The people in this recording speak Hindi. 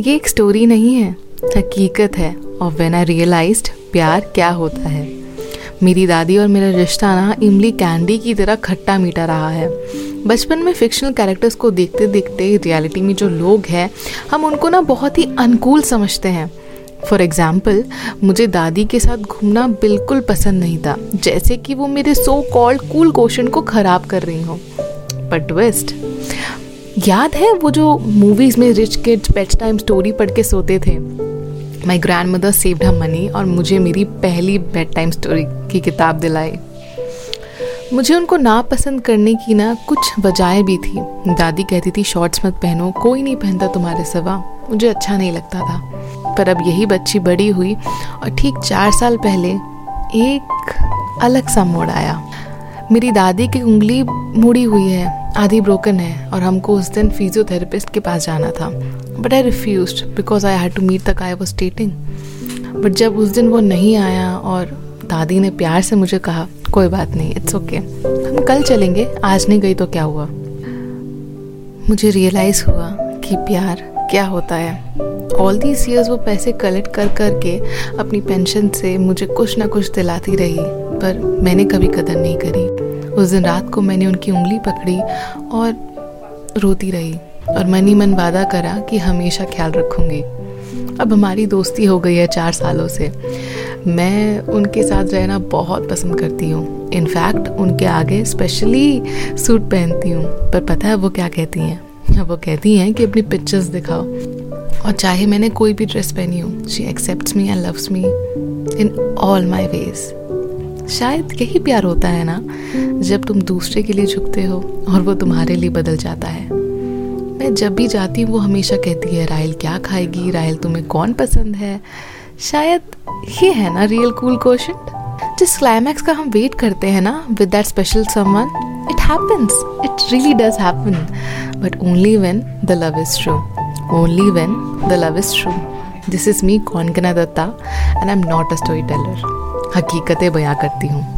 ये एक स्टोरी नहीं है, हकीकत है। और वेन आई रियलाइज़ प्यार क्या होता है। मेरी दादी और मेरा रिश्ता ना इमली कैंडी की तरह खट्टा मीठा रहा है। बचपन में फिक्शनल कैरेक्टर्स को देखते देखते रियलिटी में जो लोग हैं, हम उनको ना बहुत ही अनुकूल समझते हैं। फॉर एग्ज़ाम्पल मुझे दादी के साथ घूमना बिल्कुल पसंद नहीं था, जैसे कि वो मेरे सो कॉल्ड कूल क्वेश्चन को ख़राब कर रही हो। पर ट्विस्ट याद है वो जो मूवीज़ में rich kids bedtime story पढ़ के सोते थे? My grandmother saved her money और मुझे मेरी पहली बेड टाइम स्टोरी की किताब दिलाई। मुझे उनको नापसंद करने की ना कुछ वजह भी थी। दादी कहती थी शॉर्ट्स मत पहनो, कोई नहीं पहनता तुम्हारे सिवा। मुझे अच्छा नहीं लगता था। पर अब यही बच्ची बड़ी हुई और ठीक चार साल पहले एक अलग सा मोड़ आया। मेरी दादी की उंगली मुड़ी हुई है। आधी ब्रोकन है और हमको उस दिन फिजियोथेरेपिस्ट के पास जाना था। But I refuse because I had to meet the I was stating but जब उस दिन वो नहीं आया और दादी ने प्यार से मुझे कहा, कोई बात नहीं इट्स ओके okay. हम कल चलेंगे, आज नहीं गई तो क्या हुआ? मुझे रियलाइज़ हुआ कि प्यार क्या होता है। ऑल दीज ईयर्स वो पैसे कलेक्ट कर कर के अपनी पेंशन से मुझे कुछ ना कुछ दिलाती रही, पर मैंने कभी कदर नहीं करी। उस दिन रात को मैंने उनकी उंगली पकड़ी और रोती रही और मनी मन वादा करा कि हमेशा ख्याल रखूँगी। अब हमारी दोस्ती हो गई है चार सालों से। मैं उनके साथ रहना बहुत पसंद करती हूँ। इनफैक्ट उनके आगे स्पेशली सूट पहनती हूँ। पर पता है वो क्या कहती हैं? वो कहती हैं कि अपनी पिक्चर्स दिखाओ। और चाहे मैंने कोई भी ड्रेस पहनी हो she accept me and loves me in all my ways शायद यही प्यार होता है ना, जब तुम दूसरे के लिए झुकते हो और वो तुम्हारे लिए बदल जाता है। मैं जब भी जाती हूँ, वो हमेशा कहती है राहल क्या खाएगी? राहल तुम्हें कौन पसंद है? शायद ये है ना रियल कूल क्वेश्चन जिस क्लाइमैक्स का हम वेट करते हैं ना with that special someone it happens it really does happen but only when the love is true only when the love is true this is me कौन Datta and I am not a storyteller हकीकतें बयां करती हूँ।